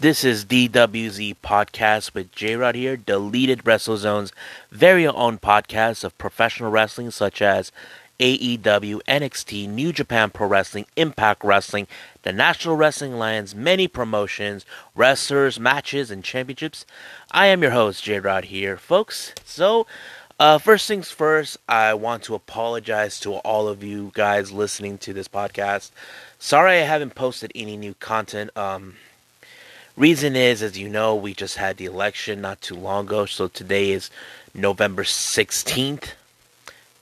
This is DWZ Podcast with J Rod here, Deleted WrestleZone's very own podcast of professional wrestling such as AEW, NXT, New Japan Pro Wrestling, Impact Wrestling, the National Wrestling Alliance, many promotions, wrestlers, matches, and championships. I am your host, J Rod here, folks. So, uh, first things first, I want to apologize to all of you guys listening to this podcast. Sorry I haven't posted any new content. Um, Reason is, as you know, we just had the election not too long ago. So today is November 16th,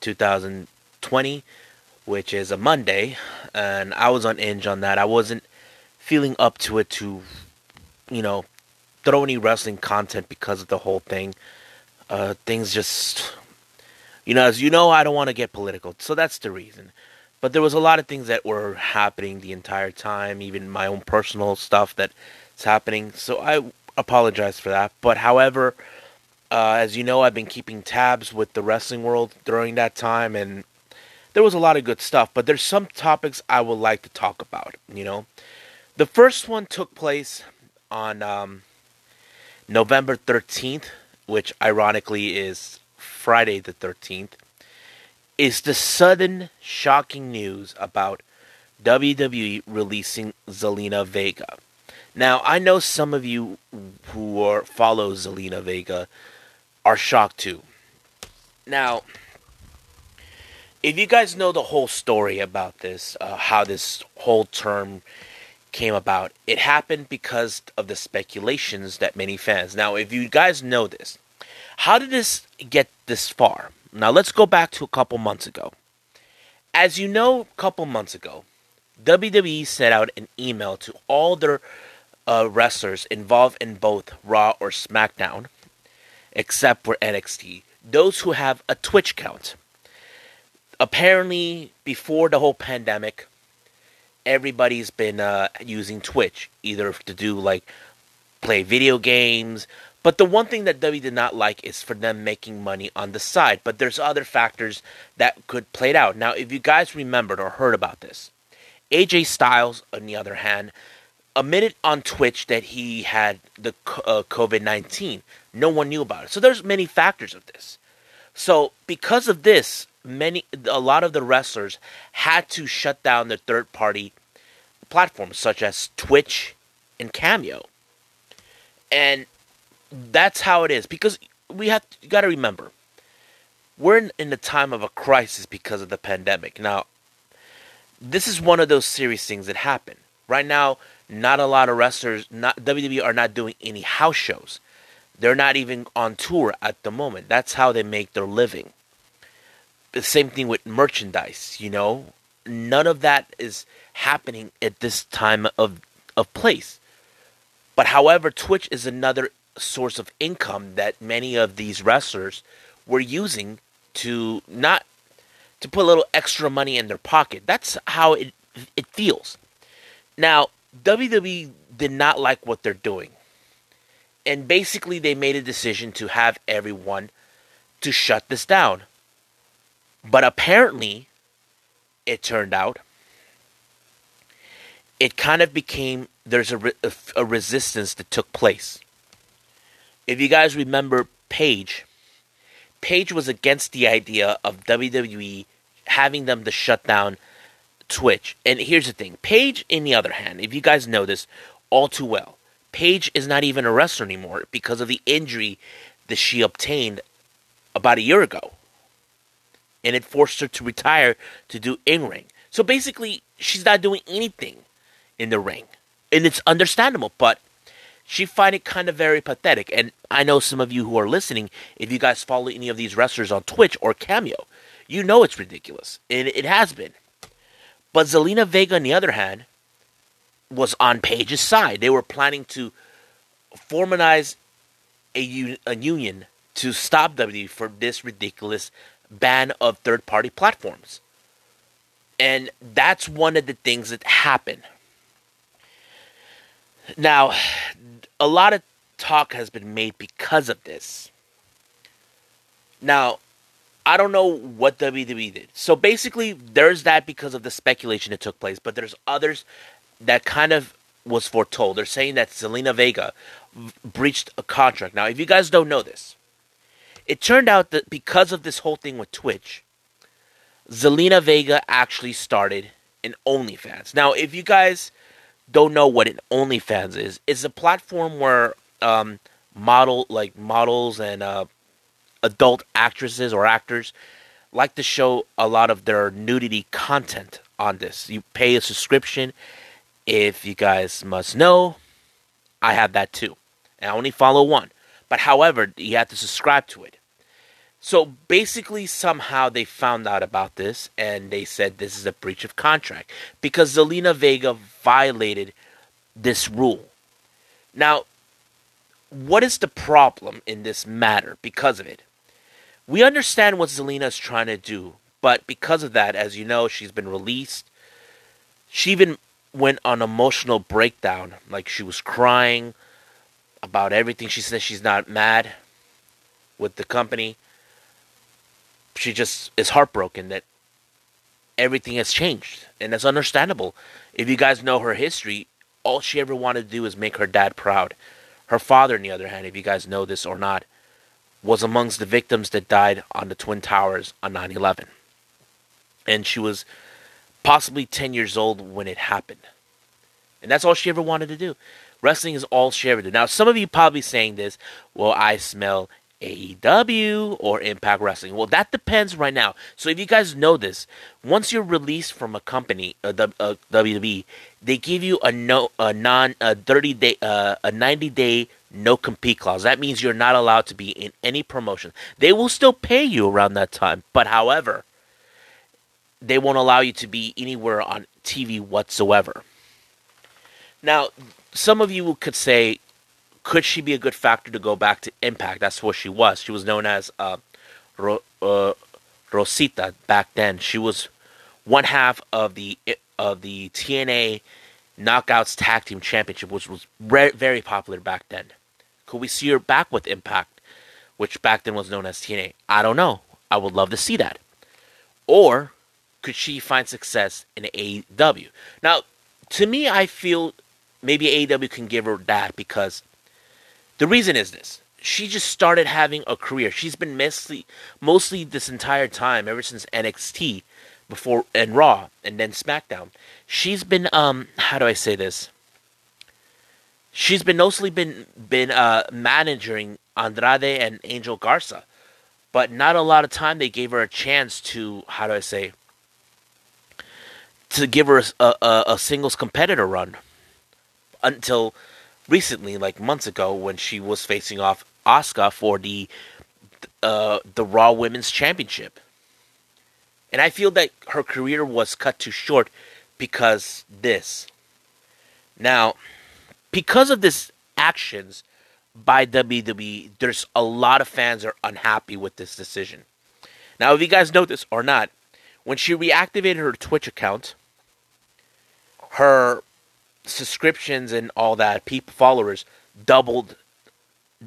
2020, which is a Monday. And I was on Inge on that. I wasn't feeling up to it to, you know, throw any wrestling content because of the whole thing. Uh, things just, you know, as you know, I don't want to get political. So that's the reason. But there was a lot of things that were happening the entire time, even my own personal stuff that it's happening. So I apologize for that. But however, uh, as you know, I've been keeping tabs with the wrestling world during that time, and there was a lot of good stuff. But there's some topics I would like to talk about. You know, the first one took place on um, November 13th, which ironically is Friday the 13th. Is the sudden shocking news about WWE releasing Zelina Vega. Now, I know some of you who are, follow Zelina Vega are shocked too. Now, if you guys know the whole story about this, uh, how this whole term came about, it happened because of the speculations that many fans. Now, if you guys know this, how did this get this far? Now, let's go back to a couple months ago. As you know, a couple months ago, WWE sent out an email to all their uh, wrestlers involved in both Raw or SmackDown, except for NXT, those who have a Twitch account. Apparently, before the whole pandemic, everybody's been uh, using Twitch either to do like play video games. But the one thing that W did not like is for them making money on the side. But there's other factors that could play it out. Now, if you guys remembered or heard about this, AJ Styles, on the other hand, admitted on Twitch that he had the uh, COVID 19. No one knew about it. So there's many factors of this. So because of this, many a lot of the wrestlers had to shut down their third party platforms such as Twitch and Cameo. And that's how it is because we have you got to remember we're in, in the time of a crisis because of the pandemic. Now, this is one of those serious things that happen. Right now, not a lot of wrestlers, not WWE are not doing any house shows. They're not even on tour at the moment. That's how they make their living. The same thing with merchandise, you know. None of that is happening at this time of of place. But however, Twitch is another source of income that many of these wrestlers were using to not to put a little extra money in their pocket. That's how it it feels. Now, WWE did not like what they're doing. And basically, they made a decision to have everyone to shut this down. But apparently, it turned out, it kind of became there's a, a, resistance that took place. If you guys remember Paige, Paige was against the idea of WWE having them to shut down Twitch. And here's the thing Paige, in the other hand, if you guys know this all too well, Paige is not even a wrestler anymore because of the injury that she obtained about a year ago. And it forced her to retire to do in ring. So basically, she's not doing anything in the ring. And it's understandable, but she find it kind of very pathetic. And I know some of you who are listening, if you guys follow any of these wrestlers on Twitch or Cameo, you know it's ridiculous. And it has been. But Zelina Vega, on the other hand, was on Paige's side. They were planning to formalize a, a union to stop WWE for this ridiculous ban of third party platforms. And that's one of the things that happened. Now, a lot of talk has been made because of this. Now, I don't know what WWE did. So basically, there's that because of the speculation that took place, but there's others that kind of was foretold. They're saying that Zelina Vega breached a contract. Now, if you guys don't know this, it turned out that because of this whole thing with Twitch, Zelina Vega actually started an OnlyFans. Now, if you guys don't know what an OnlyFans is, it's a platform where um, model like models and uh, adult actresses or actors like to show a lot of their nudity content on this. You pay a subscription. If you guys must know, I have that too. And I only follow one. But however, you have to subscribe to it. So basically, somehow they found out about this and they said this is a breach of contract because Zelina Vega violated this rule. Now, what is the problem in this matter because of it? We understand what Zelina is trying to do, but because of that, as you know, she's been released. She even went on emotional breakdown, like she was crying about everything. She says she's not mad with the company she just is heartbroken that everything has changed, and that's understandable. If you guys know her history, all she ever wanted to do is make her dad proud. Her father, on the other hand, if you guys know this or not, was amongst the victims that died on the Twin Towers on 9 11. And she was possibly 10 years old when it happened. And that's all she ever wanted to do. Wrestling is all she ever did. Now, some of you probably saying this, well, I smell AEW or Impact Wrestling? Well, that depends right now. So if you guys know this, once you're released from a company, a, a WWE, they give you a no, a non, a 30 day, uh, a 90 day no compete clause. That means you're not allowed to be in any promotion. They will still pay you around that time, but however, they won't allow you to be anywhere on TV whatsoever. Now, some of you could say, could she be a good factor to go back to Impact? That's what she was. She was known as uh, Ro- uh, Rosita back then. She was one half of the of the TNA Knockouts Tag Team Championship, which was re- very popular back then. Could we see her back with Impact, which back then was known as TNA? I don't know. I would love to see that. Or could she find success in AEW? Now, to me, I feel maybe AEW can give her that because the reason is this. She just started having a career. She's been mostly mostly this entire time, ever since NXT before and Raw and then SmackDown. She's been um how do I say this? She's been mostly been been uh managing Andrade and Angel Garza. But not a lot of time they gave her a chance to how do I say to give her a, a, a singles competitor run until recently, like months ago, when she was facing off Asuka for the uh, the Raw Women's Championship. And I feel that her career was cut too short because this. Now, because of this actions by WWE, there's a lot of fans are unhappy with this decision. Now, if you guys know this or not, when she reactivated her Twitch account, her subscriptions and all that, people followers doubled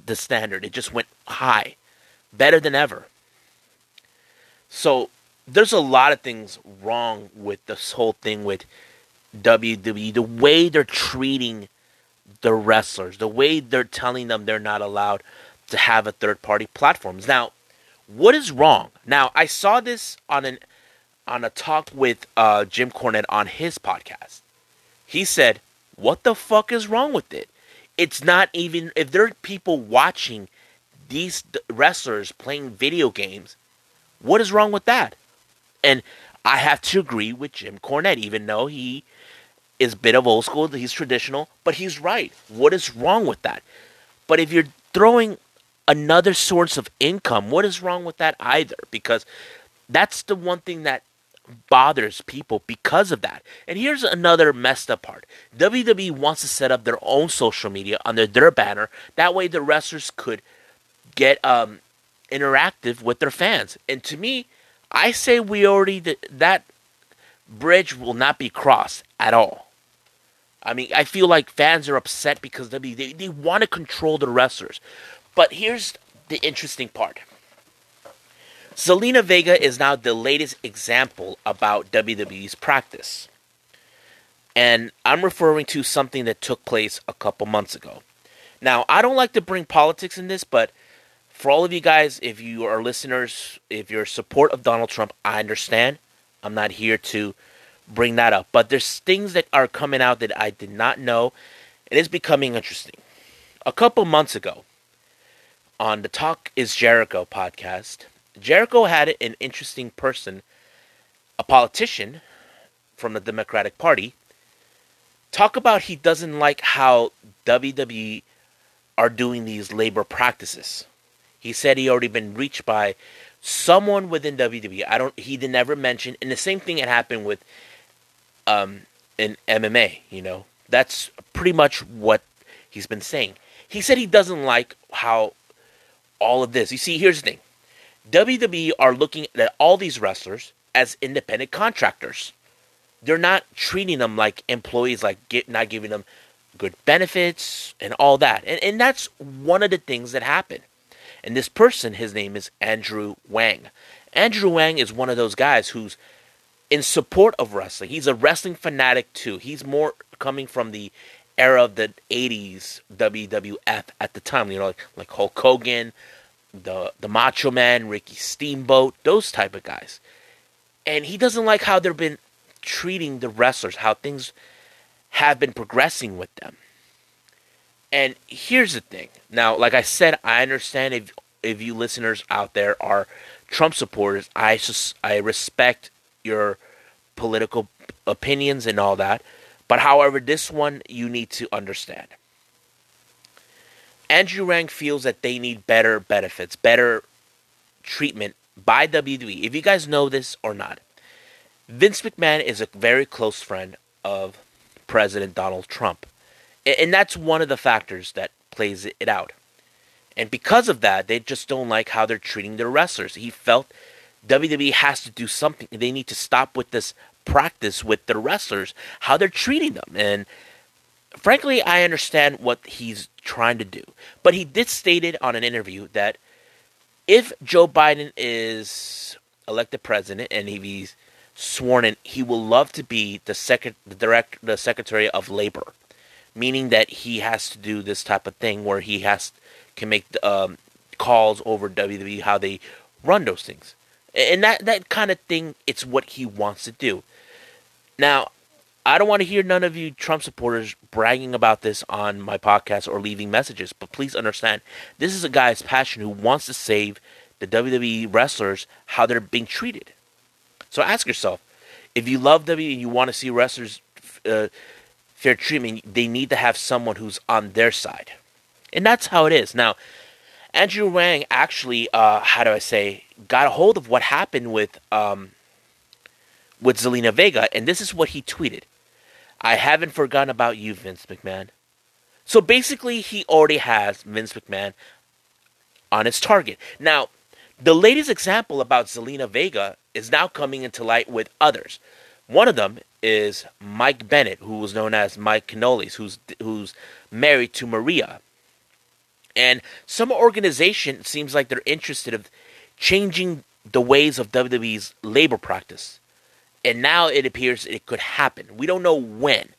the standard. It just went high, better than ever. So there's a lot of things wrong with this whole thing with WWE. The way they're treating the wrestlers, the way they're telling them they're not allowed to have a third party platforms. Now, what is wrong? Now, I saw this on an on a talk with uh, Jim Cornette on his podcast. He said what the fuck is wrong with it? It's not even if there are people watching these wrestlers playing video games. What is wrong with that? And I have to agree with Jim Cornette, even though he is a bit of old school, he's traditional, but he's right. What is wrong with that? But if you're throwing another source of income, what is wrong with that either? Because that's the one thing that bothers people because of that. And here's another messed up part WWE wants to set up their own social media under their banner. That way, the wrestlers could get um, interactive with their fans. And to me, I say we already, that bridge will not be crossed at all. I mean, I feel like fans are upset because they, they, they want to control the wrestlers. But here's the interesting part Zelina Vega is now the latest example about WWE's practice. And I'm referring to something that took place a couple months ago. Now, I don't like to bring politics in this, but for all of you guys, if you are listeners, if you're support of Donald Trump, I understand. I'm not here to bring that up. But there's things that are coming out that I did not know. It is becoming interesting. A couple months ago, on the Talk is Jericho podcast, Jericho had an interesting person, a politician from the Democratic Party, talk about he doesn't like how WWE are doing these labor practices. He said he already been reached by someone within WWE. I don't. He did never mention. And the same thing had happened with um in MMA. You know, that's pretty much what he's been saying. He said he doesn't like how all of this. You see, here's the thing: WWE are looking at all these wrestlers as independent contractors. They're not treating them like employees, like get, not giving them good benefits and all that. And, and that's one of the things that happen. And this person, his name is Andrew Yang. Andrew Yang is one of those guys who's in support of wrestling. He's a wrestling fanatic too. He's more coming from the era of the 80s WWF at the time, you know, like, like Hulk Hogan, the the Macho Man, Ricky Steamboat, those type of guys. And he doesn't like how they've been treating the wrestlers, how things have been progressing with them. And here's the thing. Now, like I said, I understand if if you listeners out there are Trump supporters, I just I respect your political opinions and all that. But however, this one you need to understand. Andrew Yang feels that they need better benefits, better treatment by WWE. If you guys know this or not, Vince McMahon is a very close friend of President Donald Trump. And that's one of the factors that plays it out. And because of that, they just don't like how they're treating their wrestlers. He felt WWE has to do something. They need to stop with this practice with the wrestlers, how they're treating them. And frankly, I understand what he's trying to do. But he did stated on an interview that if Joe Biden is elected president and if he's sworn in, he will love to be the second, the direct, the Secretary of Labor meaning that he has to do this type of thing where he has can make um, calls over WWE how they run those things, and that that kind of thing. It's what he wants to do. Now, I don't want to hear none of you Trump supporters bragging about this on my podcast or leaving messages, but please understand this is a guy's passion who wants to save the WWE wrestlers how they're being treated. So ask yourself if you love WWE and you want to see wrestlers uh, fair treatment, they need to have someone who's on their side. And that's how it is. Now, Andrew Yang actually, uh, how do I say, got a hold of what happened with um, with Zelina Vega, and this is what he tweeted. I haven't forgotten about you, Vince McMahon. So basically, he already has Vince McMahon on his target. Now, the latest example about Zelina Vega is now coming into light with others. One of them is Mike Bennett, who was known as Mike Kanellis, who's who's married to Maria. And some organization seems like they're interested of changing the ways of WWE's labor practice. And now it appears it could happen. We don't know when.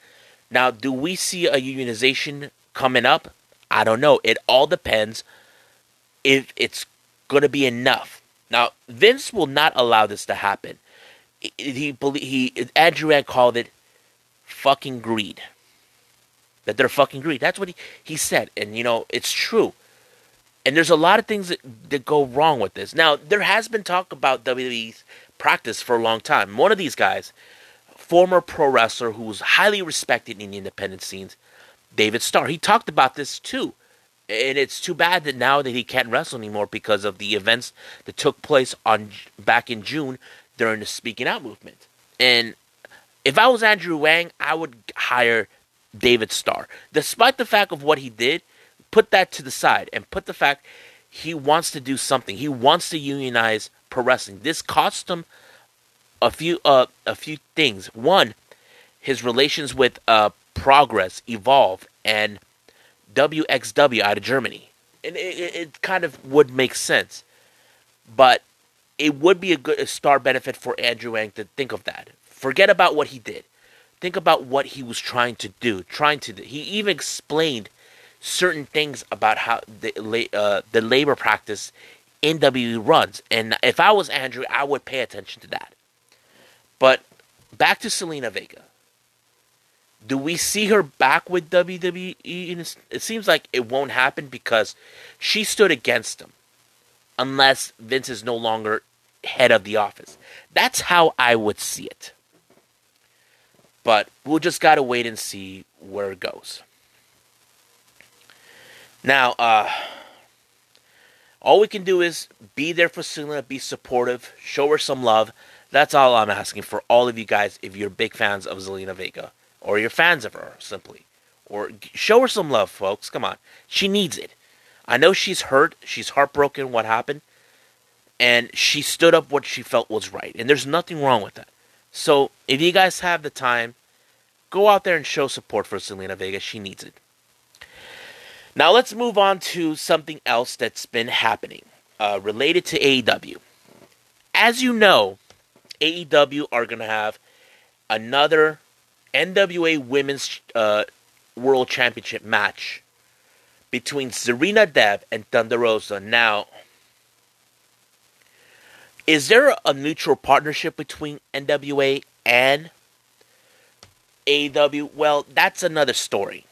Now, do we see a unionization coming up? I don't know. It all depends if it's going to be enough. Now, Vince will not allow this to happen he he Andrew had called it fucking greed. That they're fucking greed. That's what he, he said. And you know, it's true. And there's a lot of things that, that go wrong with this. Now, there has been talk about WWE's practice for a long time. One of these guys, former pro wrestler who was highly respected in the independent scenes, David Starr, he talked about this too. And it's too bad that now that he can't wrestle anymore because of the events that took place on back in June during the speaking out movement. And if I was Andrew Yang, I would hire David Starr. Despite the fact of what he did, put that to the side and put the fact he wants to do something. He wants to unionize pro wrestling. This cost him a few uh, a few things. One, his relations with uh, Progress, Evolve, and WXW out of Germany. And it, it, kind of would make sense. But it would be a good a star benefit for Andrew Yang to think of that. Forget about what he did. think about what he was trying to do. Trying to do. he even explained certain things about how the uh, the labor practice in WWE runs. And if I was Andrew, I would pay attention to that. But back to Zelina Vega. Do we see her back with WWE? It seems like it won't happen because she stood against him unless Vince is no longer head of the office. That's how I would see it. But we'll just got to wait and see where it goes. Now, uh, all we can do is be there for Zelina, be supportive, show her some love. That's all I'm asking for all of you guys if you're big fans of Zelina Vega or you're fans of her simply. Or show her some love, folks. Come on. She needs it. I know she's hurt, she's heartbroken what happened, and she stood up what she felt was right. And there's nothing wrong with that. So if you guys have the time, go out there and show support for Zelina Vega. She needs it. Now let's move on to something else that's been happening uh, related to AEW. As you know, AEW are going to have another NWA Women's uh, World Championship match between Serena Deeb and Thunder Rosa. Now, is there a mutual partnership between NWA and AEW? Well, that's another story.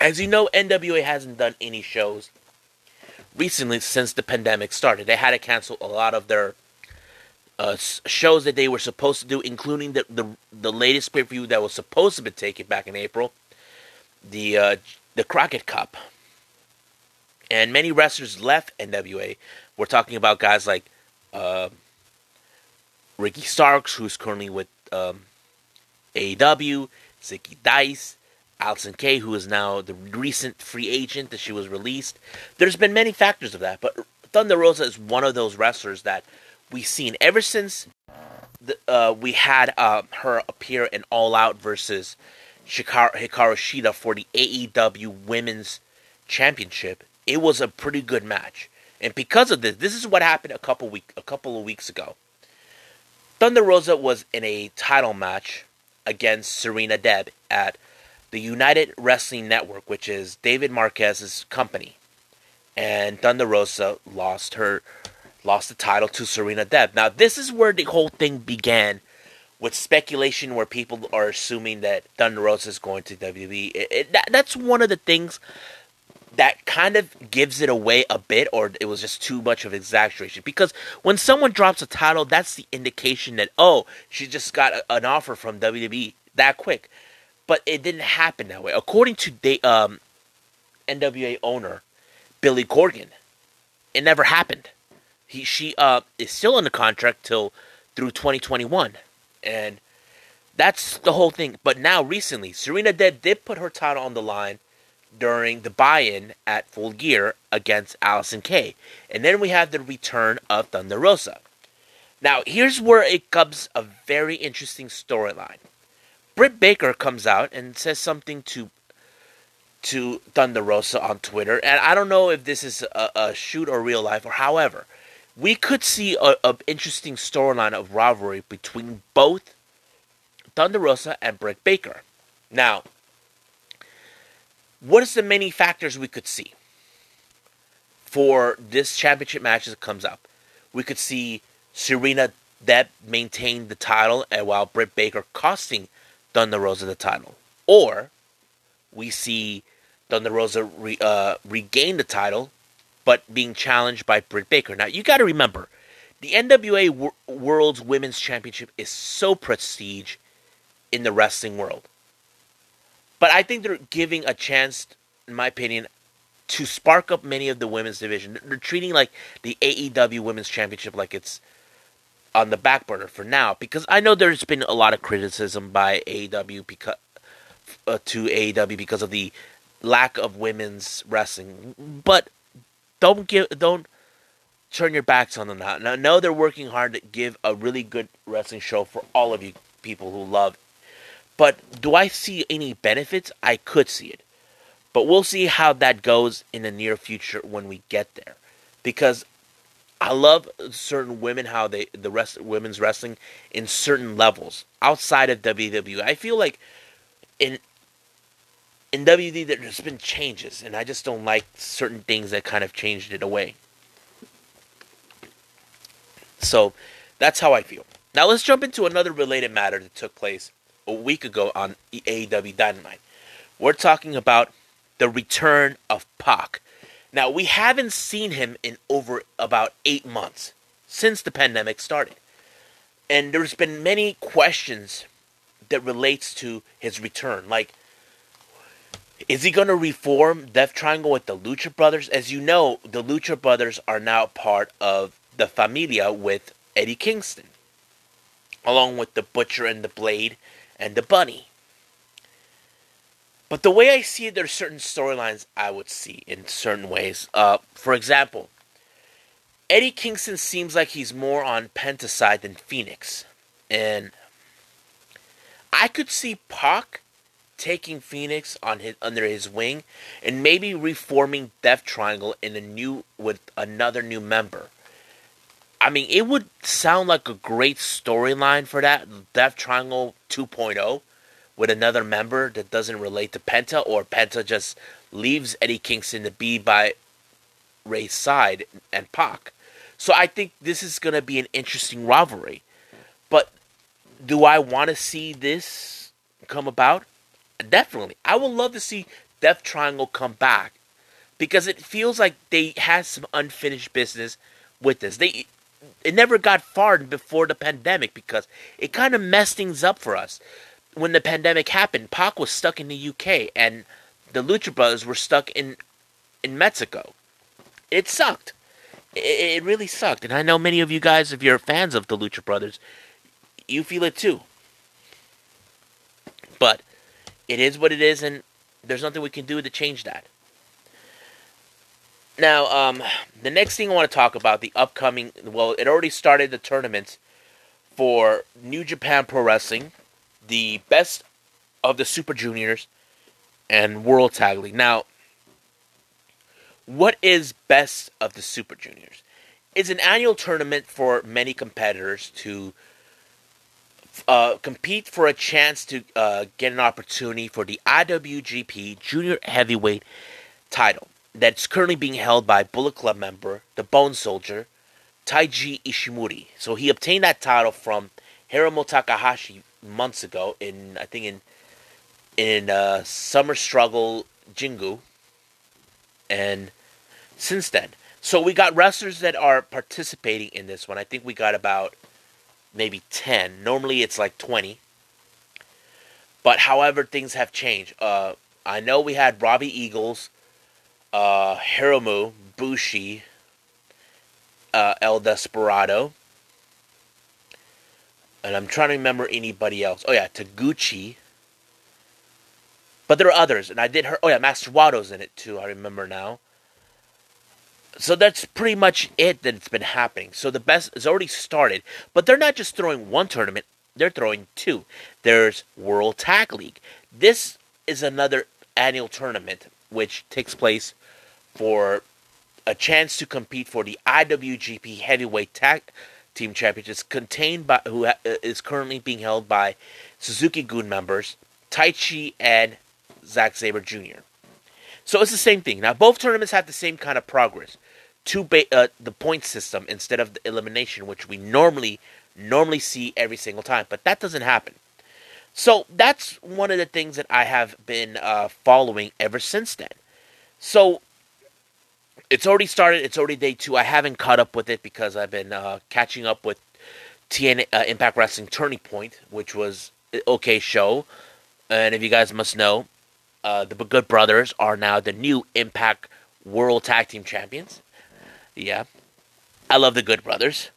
As you know, NWA hasn't done any shows recently since the pandemic started. They had to cancel a lot of their uh, shows that they were supposed to do, including the the, the latest pay per view that was supposed to be taken back in April, the uh, the Crockett Cup. And many wrestlers left NWA. We're talking about guys like uh, Ricky Starks, who's currently with um, AEW, Zicky Dice, Allysin Kay, who is now the recent free agent that she was released. There's been many factors of that, but Thunder Rosa is one of those wrestlers that we've seen ever since the, uh, we had uh, her appear in All Out versus Hikaru, Shida for the AEW Women's Championship. It was a pretty good match, and because of this, this is what happened a couple week a couple of weeks ago. Thunder Rosa was in a title match against Serena Deeb at the United Wrestling Network, which is David Marquez's company, and Thunder Rosa lost her lost the title to Serena Deeb. Now, this is where the whole thing began with speculation where people are assuming that Thunder Rosa is going to WWE. It, it, that, that's one of the things that kind of gives it away a bit, or it was just too much of exaggeration. Because when someone drops a title, that's the indication that, oh, she just got a, an offer from WWE that quick. But it didn't happen that way. According to the um, NWA owner, Billy Corgan, it never happened. He she uh is still under contract till through 2021, and that's the whole thing. But now recently, Serena Deeb did put her title on the line during the buy-in at Full Gear against Allysin Kay, and then we have the return of Thunder Rosa. Now here's where it comes a very interesting storyline. Britt Baker comes out and says something to to Thunder Rosa on Twitter, and I don't know if this is a, a shoot or real life or however we could see an interesting storyline of rivalry between both Thunder Rosa and Britt Baker. Now, what is the many factors we could see for this championship match it comes up? We could see Serena Deeb maintain the title, and while Britt Baker costing Thunder Rosa the title, or we see Thunder Rosa re, uh, regain the title but being challenged by Britt Baker. Now, you got to remember, the NWA w- World's Women's Championship is so prestige in the wrestling world. But I think they're giving a chance, in my opinion, to spark up many of the women's division. They're treating like the AEW Women's Championship like it's on the back burner for now because I know there's been a lot of criticism by AEW because uh, to AEW because of the lack of women's wrestling. But don't give don't turn your backs on them now. Now know they're working hard to give a really good wrestling show for all of you people who love. But do I see any benefits? I could see it. But we'll see how that goes in the near future when we get there. Because I love certain women how they the rest women's wrestling in certain levels outside of WWE. I feel like in in WWE there's been changes, and I just don't like certain things that kind of changed it away. So that's how I feel. Now let's jump into another related matter that took place a week ago on AEW Dynamite. We're talking about the return of Pac. Now we haven't seen him in over about eight months since the pandemic started, and there's been many questions that relates to his return, like. Is he going to reform Death Triangle with the Lucha Brothers? As you know, the Lucha Brothers are now part of the Familia with Eddie Kingston, along with the Butcher and the Blade and the Bunny. But the way I see it, there are certain storylines I would see in certain ways. Uh, for example, Eddie Kingston seems like he's more on Penta side than Phoenix, and I could see Pac taking Phoenix on his under his wing and maybe reforming Death Triangle in a new with another new member. I mean, it would sound like a great storyline for that Death Triangle 2.0 with another member that doesn't relate to Penta, or Penta just leaves Eddie Kingston to be by Ray's side and Pac. So I think this is going to be an interesting rivalry. But do I want to see this come about? Definitely. I would love to see Death Triangle come back because it feels like they had some unfinished business with this. They it never got far before the pandemic because it kind of messed things up for us. When the pandemic happened, Pac was stuck in the UK and the Lucha Brothers were stuck in in Mexico. It sucked. It, it really sucked, and I know many of you guys, if you're fans of the Lucha Brothers, you feel it too. But it is what it is, and there's nothing we can do to change that. Now, um, the next thing I want to talk about the upcoming. Well, it already started the tournament for New Japan Pro Wrestling, the best of the Super Juniors, and World Tag League. Now, what is best of the Super Juniors? It's an annual tournament for many competitors to uh, compete for a chance to uh, get an opportunity for the IWGP Junior Heavyweight title that's currently being held by Bullet Club member, the Bone Soldier, Taiji Ishimori. So he obtained that title from Hiromu Takahashi months ago in I think in in uh, Summer Struggle Jingu, and since then. So we got wrestlers that are participating in this one. I think we got about maybe 10. Normally it's like 20. But however, things have changed. Uh, I know we had Robbie Eagles, uh, Hiromu, Bushi, uh, El Desperado. And I'm trying to remember anybody else. Oh, yeah, Taguchi. But there are others. And I did her. Oh, yeah, Master Wato's in it too. I remember now. So that's pretty much it that it's been happening. So the best has already started. But they're not just throwing one tournament, they're throwing two. There's World Tag League. This is another annual tournament which takes place for a chance to compete for the IWGP Heavyweight Tag Team Championships, contained by who is currently being held by Suzuki-gun members Taichi and Zack Sabre Jr. So it's the same thing. Now both tournaments have the same kind of progress. Two ba- uh, the point system instead of the elimination, which we normally normally see every single time, but that doesn't happen. So that's one of the things that I have been uh, following ever since then. So it's already started. It's already day two. I haven't caught up with it because I've been uh, catching up with TN uh, Impact Wrestling Turning Point, which was okay show. And if you guys must know, uh, the Good Brothers are now the new Impact World Tag Team Champions. Yeah, I love the Good Brothers.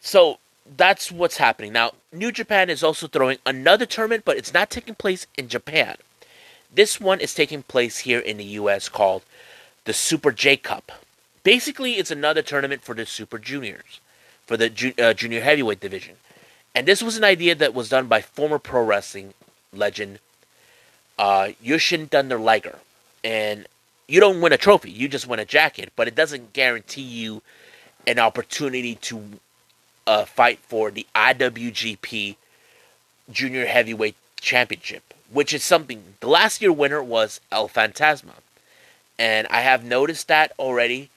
So that's what's happening now. New Japan is also throwing another tournament, but it's not taking place in Japan. This one is taking place here in the U.S. called the Super J Cup. Basically, it's another tournament for the Super Juniors, for the ju- uh, junior heavyweight division. And this was an idea that was done by former pro wrestling legend uh, Jushin Thunder Liger. And you don't win a trophy, you just win a jacket, but it doesn't guarantee you an opportunity to uh, fight for the IWGP Junior Heavyweight Championship, which is something the last year winner was El Fantasma. And I have noticed that already,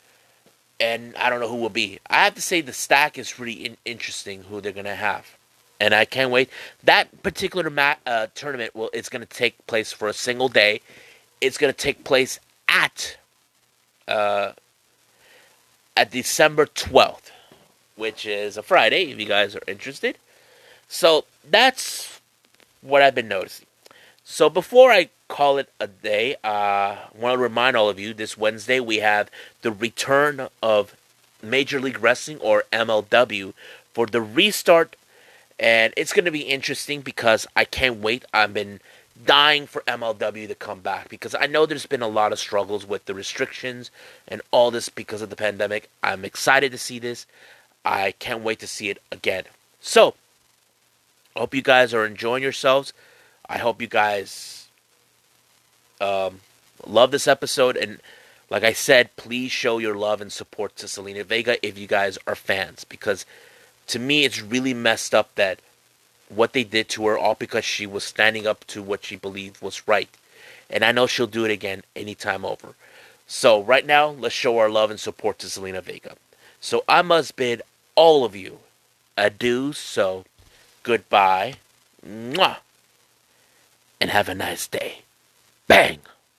and I don't know who will be. I have to say the stack is really in- interesting who they're going to have. And I can't wait. That particular ma- uh, tournament will it's going to take place for a single day. It's going to take place at uh, at December 12th, which is a Friday if you guys are interested. So that's what I've been noticing. So before I call it a day, uh, I want to remind all of you this Wednesday we have the return of Major League Wrestling or MLW for the restart. And it's going to be interesting because I can't wait. I've been dying for MLW to come back because I know there's been a lot of struggles with the restrictions and all this because of the pandemic. I'm excited to see this. I can't wait to see it again. So, hope you guys are enjoying yourselves. I hope you guys um, love this episode. And like I said, please show your love and support to Zelina Vega if you guys are fans. Because to me, it's really messed up that what they did to her all because she was standing up to what she believed was right. And I know she'll do it again anytime over. So right now, let's show our love and support to Zelina Vega. So I must bid all of you adieu. So goodbye. Mwah. And have a nice day. Bang.